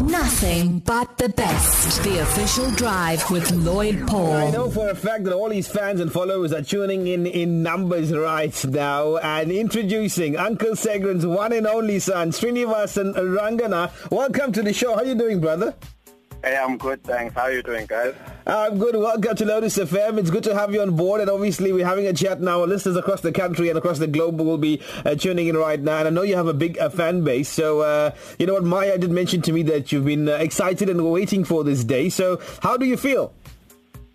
Nothing but the best. The official drive with Lloyd Paul. I know for a fact that all his fans and followers are tuning in in numbers right now. And introducing Uncle Sagren's one and only son, Strinivasen Ranganna. Welcome to the show. How are you doing, brother? Hey, I'm good, thanks. How are you doing, guys? I'm good. Welcome to Lotus FM. It's good to have you on board. And obviously, we're having a chat now. Our listeners across the country and across the globe will be uh, tuning in right now. And I know you have a big uh, fan base. So, uh, you know what? Maya did mention to me that you've been uh, excited and waiting for this day. So, how do you feel?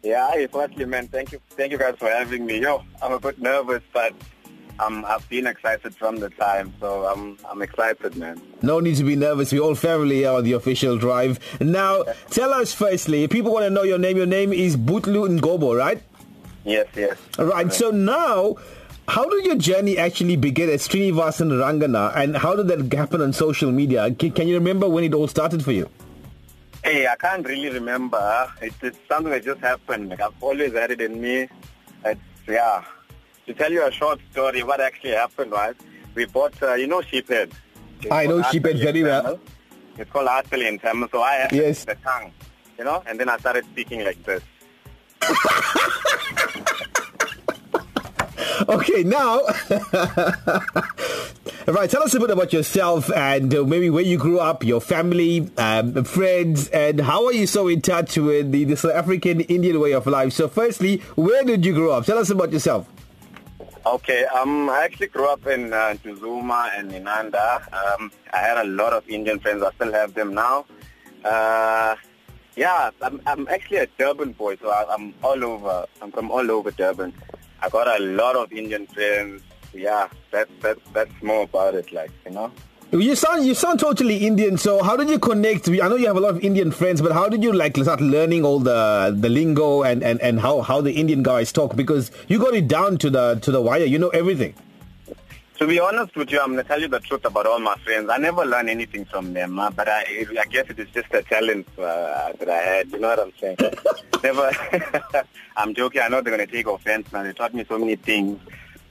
Yeah, firstly, man, thank you, thank you guys for having me. Yo, I'm a bit nervous, but um, I've been excited from the time, so I'm I'm excited, man. No need to be nervous. We all family are on the official drive. Now, tell us firstly, people want to know your name. Your name is Bhut'Luh Ngcobo, right? Yes, yes. Right. So now, how did your journey actually begin at Strinivasen Ranganna, and how did that happen on social media? Can, can you remember when it all started for you? Hey, I can't really remember. It's, it's something that just happened. Like I've always had it in me. It's yeah to tell you a short story, what actually happened was we bought, uh, you know, sheephead. I know sheephead very well. It's called Atali in Tamil, so I had yes. the tongue, you know, and then I started speaking like this. okay, now, right, tell us a bit about yourself and uh, maybe where you grew up, your family, um, friends, and how are you so in touch with the, the South African Indian way of life? So firstly, where did you grow up? Tell us about yourself. Okay, um, I actually grew up in uh, Ntuzuma and Inanda. Um, I had a lot of Indian friends. I still have them now. Uh, yeah, I'm, I'm actually a Durban boy, so I, I'm all over. I'm from all over Durban. I got a lot of Indian friends. Yeah, that's that's that's more about it, like you know. You sound you sound totally Indian. So how did you connect? I know you have a lot of Indian friends, but how did you like start learning all the the lingo and, and, and how, how the Indian guys talk? Because you got it down to the to the wire. You know everything. To be honest with you, I'm gonna tell you the truth about all my friends. I never learned anything from them, uh, but I I guess it is just a talent uh, that I had. You know what I'm saying? never. I'm joking. I know they're gonna take offense now. They taught me so many things.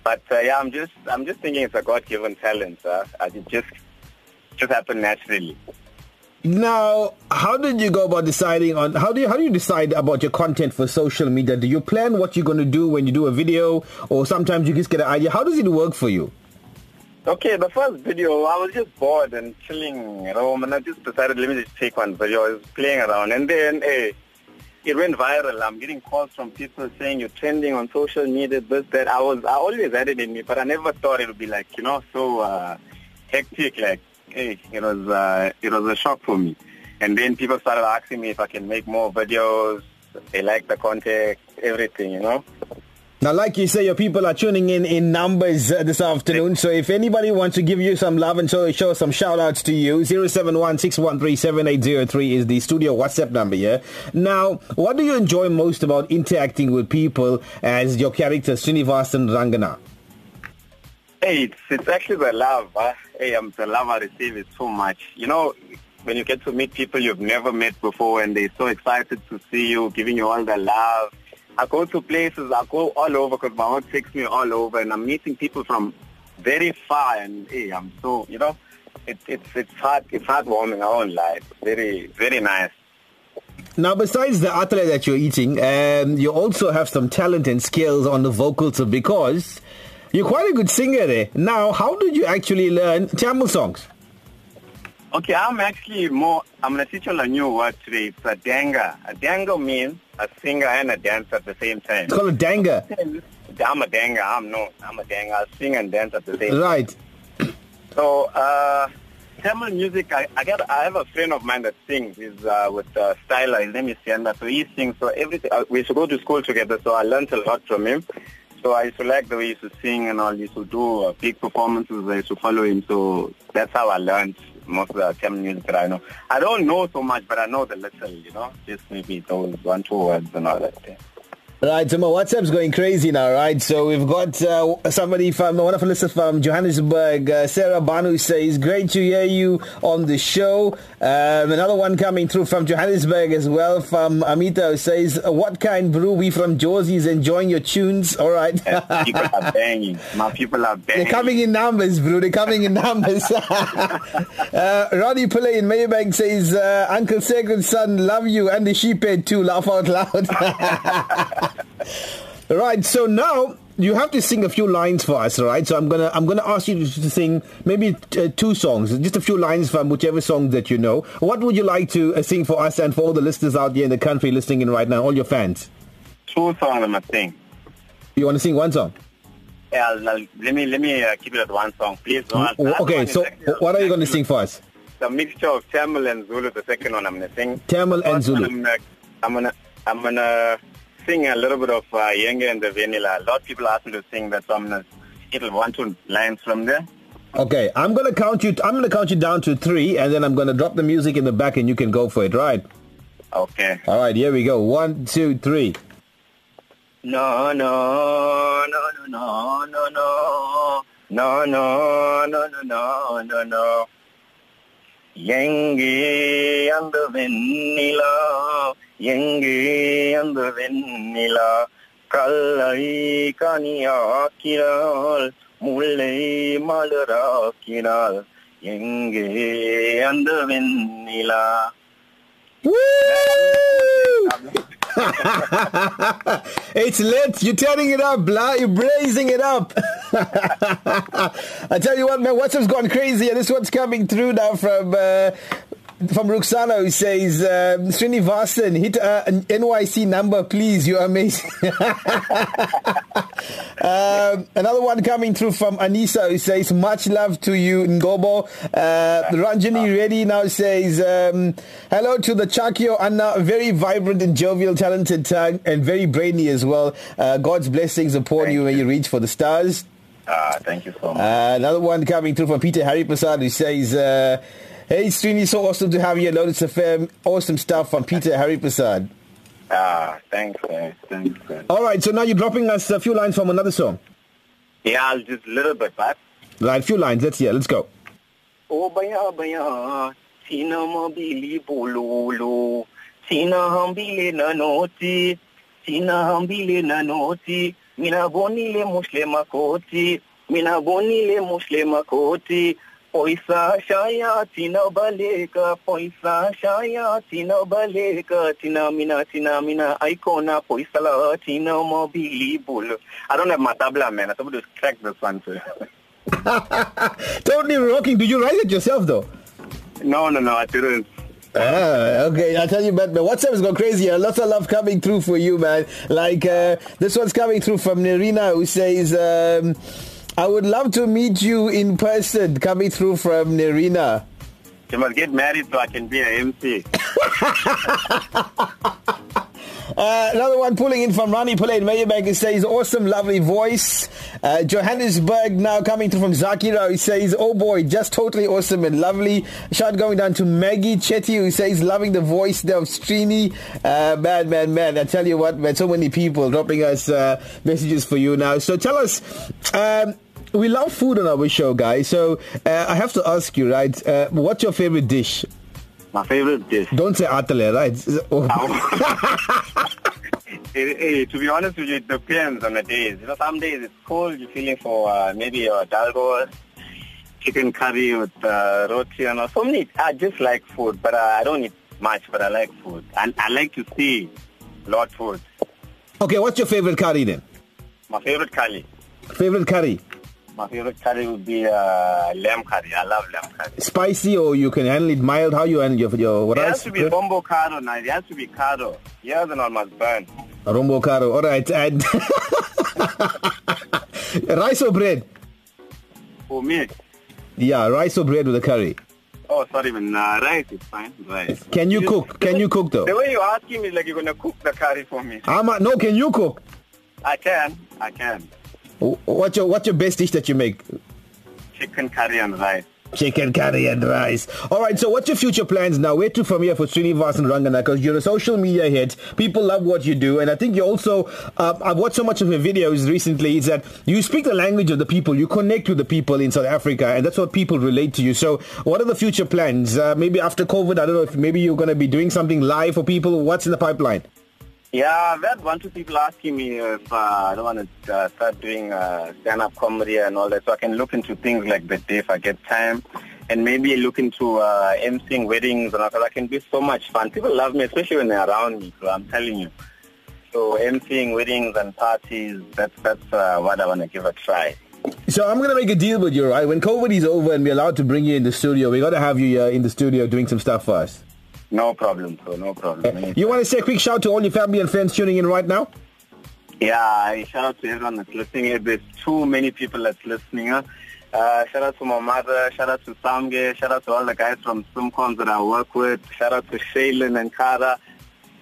But uh, yeah, I'm just I'm just thinking it's a God-given talent. Uh, I just just happened naturally. Now, how did you go about deciding on how do you how do you decide about your content for social media? Do you plan what you're going to do when you do a video, or sometimes you just get an idea? How does it work for you? Okay, the first video, I was just bored and chilling at home, and I just decided let me just take one video. I was playing around, and then hey, it went viral. I'm getting calls from people saying you're trending on social media, this, that. I was I always had it in me, but I never thought it would be like you know so uh, hectic like hey, it was uh, it was a shock for me. And then people started asking me if I can make more videos. They like the content, everything, you know. Now, like you say, your people are tuning in in numbers uh, this afternoon. So if anybody wants to give you some love and show, show some shout outs to you, 071 is the studio WhatsApp number, yeah? Now, what do you enjoy most about interacting with people as your character, Strinivasen Ranganna? Hey, it's, it's actually the love. Huh? Hey, um, the love I receive is so much. You know, when you get to meet people you've never met before and they're so excited to see you, giving you all the love. I go to places, I go all over because my work takes me all over and I'm meeting people from very far and hey, I'm so, you know, it, it's, it's hard, it's heartwarming, I won't lie. Very, very nice. Now, besides the atale that you're eating, um, you also have some talent and skills on the vocals because you're quite a good singer there. Now, how did you actually learn Tamil songs? Okay, I'm actually more, I'm going to teach you a new word today. It's a danga. A danga means a singer and a dancer at the same time. It's called a danga. I'm a danga. I'm no, I'm a danga. I sing and dance at the same right. time. Right. So, uh, Tamil music, I, I got, I have a friend of mine that sings. He's uh, with uh, Styler. His name is Sianda. So he sings. So everything, uh, we used to go to school together. So I learned a lot from him. So I used to like the way he used to sing and all. He used to do uh, big performances. I used to follow him. So that's how I learned most of the Tamil music that I know. I don't know so much, but I know the little, you know, just maybe those one, two words and all that. Right, so my WhatsApp's going crazy now, right? So we've got uh, somebody from, one of our listeners from Johannesburg, uh, Sarah Banu says, great to hear you on the show. Um, another one coming through from Johannesburg as well, from Amita, who says, what kind brew? We from Josie's enjoying your tunes. All right. people are banging. My people are banging. They're coming in numbers, bro. They're coming in numbers. uh, Ronnie Pillay in Merebank says, uh, Uncle Sacred Son, love you, and the sheephead too. Laugh out loud. right. So now you have to sing a few lines for us, right? So I'm gonna I'm gonna ask you to sing maybe uh, two songs, just a few lines from whichever song that you know. What would you like to uh, sing for us and for all the listeners out there in the country listening in right now, all your fans? Two songs I must sing. You want to sing one song? Yeah, I'll, I'll, let me let me uh, keep it at one song, please. Mm, okay, so what are you going to sing for us? The mixture of Tamil and Zulu. The second one I'm to sing. Tamil and Zulu. I'm gonna, I'm gonna I'm gonna sing a little bit of uh, Enge Antha Vennila. A lot of people ask me to sing that, song. It'll want to get lines from there. Okay, I'm gonna count you. I'm gonna count you down to three, and then I'm gonna drop the music in the back, and you can go for it. Right? Okay. All right. Here we go. One, two, three. No, no, no, no, no, no, no, no, no, no, no, no, no, no. Yenge and the vanilla. எங்கே அந்த வெண்ணிலா கல்லை கனியாக்கிறாள் முல்லை மலராக்கிறாள் எங்கே அந்த வெண்ணிலா it's lit. You're turning it up, blah. You're blazing it up. I tell you what, man, WhatsApp's gone crazy, and this one's coming through now from. Uh, from Ruxana who says, uh, Strinivasen, hit uh, an NYC number, please. You're amazing. um, another one coming through from Anisa who says, much love to you, Ngcobo. Uh, Ranjani Reddy now says, um, hello to the Chakio Anna, very vibrant and jovial, talented tongue, and very brainy as well. Uh, God's blessings upon Thank you when you. you reach for the stars. Ah, thank you so much. Uh, another one coming through from Peter Harry Prasad who says, uh, Hey Srini, so awesome to have you at Lotus FM. Awesome stuff from Peter Harry Prasad. ah, thanks, man. Thanks, man. All right, so now you're dropping us a few lines from another song. Yeah, I'll just a little bit, but. Right, a few lines. Let's hear. Let's go. O baya baya, sina mabili bololo, sina hambile nanoti, sina hambile nanoti, mina bonile muslima koti, mina bonile muslima koti, poisa shaya tina baleka, poisa shaya tina baleka, tina mina tina mina icona poisala tina mabili bolo. I don't have my tabla man, I'm supposed to crack this one too. totally rocking. Did you write it yourself though? no, no, no, I didn't. Ah, okay, I'll tell you, but but WhatsApp has gone crazy. A lots of love coming through for you, man. Like uh, this one's coming through from Nerina, who says, um, "I would love to meet you in person." Coming through from Nerina. You must get married so I can be an MC. Uh, another one pulling in from Rani Pillay in Merebank. He says, awesome, lovely voice. Uh, Johannesburg now coming through from Zakira. He says, oh boy, just totally awesome and lovely. Shout going down to Maggie Chetty who says, loving the voice of Strini. Uh, man, man, man. I tell you what, man, so many people dropping us uh, messages for you now. So tell us, um, we love food on our show, guys. So uh, I have to ask you, right, uh, what's your favorite dish? My favorite dish. Don't say atale, right? Oh. Hey, hey, to be honest with you, it depends on the days. You know, some days it's cold, you're feeling for uh, maybe a dalgo, chicken curry with uh, roti and all. So many, I just like food, but uh, I don't eat much, but I like food. And I like to see a lot of food. Okay, what's your favorite curry then? My favorite curry. Favorite curry? My favorite curry would be uh, lamb curry. I love lamb curry. Spicy or you can handle it mild? How you handle your, your what It has else? to be bombo caro now. It has to be caro. Yeah, then one must burn. Rombo caro. All right. And rice or bread? For me, Yeah, rice or bread with a curry. oh, sorry, man. Uh, rice is fine. Rice. Can you cook? Can you cook though? The way you're asking me, like you're gonna cook the curry for me. Ama, no, can you cook? I can. I can. Wh- What's your What's your best dish that you make? Chicken curry and rice. Chicken curry and rice. All right, so what's your future plans now? Where to from here for Strinivasen Ranganna? Because you're a social media hit. People love what you do. And I think you also, uh, I've watched so much of your videos recently, is that you speak the language of the people. You connect with the people in South Africa. And that's what people relate to you. So what are the future plans? Uh, maybe after COVID, I don't know if maybe you're going to be doing something live for people. What's in the pipeline? Yeah, I've had one, two people asking me if uh, I don't want to uh, start doing uh, stand-up comedy and all that, so I can look into things like that if I get time, and maybe look into uh, emceeing weddings, and all that. I can be so much fun. People love me, especially when they're around me. So I'm telling you. So emceeing weddings and parties, that's that's uh, what I want to give a try. So I'm gonna make a deal with you, right? When COVID is over and we're allowed to bring you in the studio, we gotta have you uh, in the studio doing some stuff for us. No problem, bro. No problem. You want to say a quick shout to all your family and friends tuning in right now? Yeah, shout out to everyone that's listening. There's too many people that's listening. Uh, shout out to my mother. Shout out to Samge. Shout out to all the guys from Simcons that I work with. Shout out to Shaylin and Kara.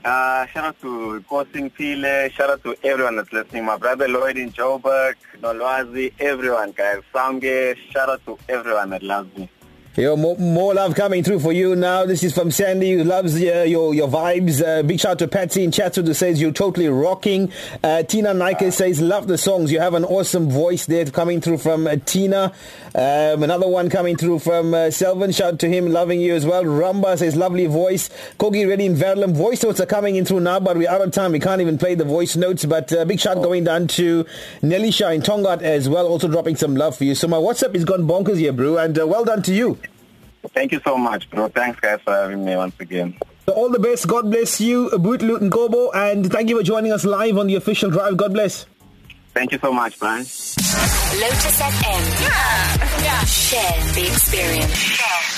Uh, shout out to Kosing Pile. Shout out to everyone that's listening. My brother Lloyd in Joburg, Nolwazi, everyone, guys. Samge. Shout out to everyone that loves me. Yo, more, more, love coming through for you now. This is from Sandy who loves uh, your your vibes. Uh, big shout out to Patsy in Chatsworth who says you're totally rocking. Uh, Tina Nike uh, says love the songs. You have an awesome voice there coming through from uh, Tina. Um, another one coming through from uh, Selvin. Shout out to him, loving you as well. Rumba says lovely voice. Kogi Reddy in Verulam. Voice notes are coming in through now, but we're out of time. We can't even play the voice notes. But uh, big shout oh. going down to Nelisha in Tongaat as well, also dropping some love for you. So my WhatsApp is gone bonkers here, bro, and well done to you. Thank you so much, bro. Thanks, guys, for having me once again. So all the best. God bless you, Bhut'Luh Ngcobo, and thank you for joining us live on the official drive. God bless. Thank you so much, Brian. Lotus FM. Yeah. yeah. Share the experience. Share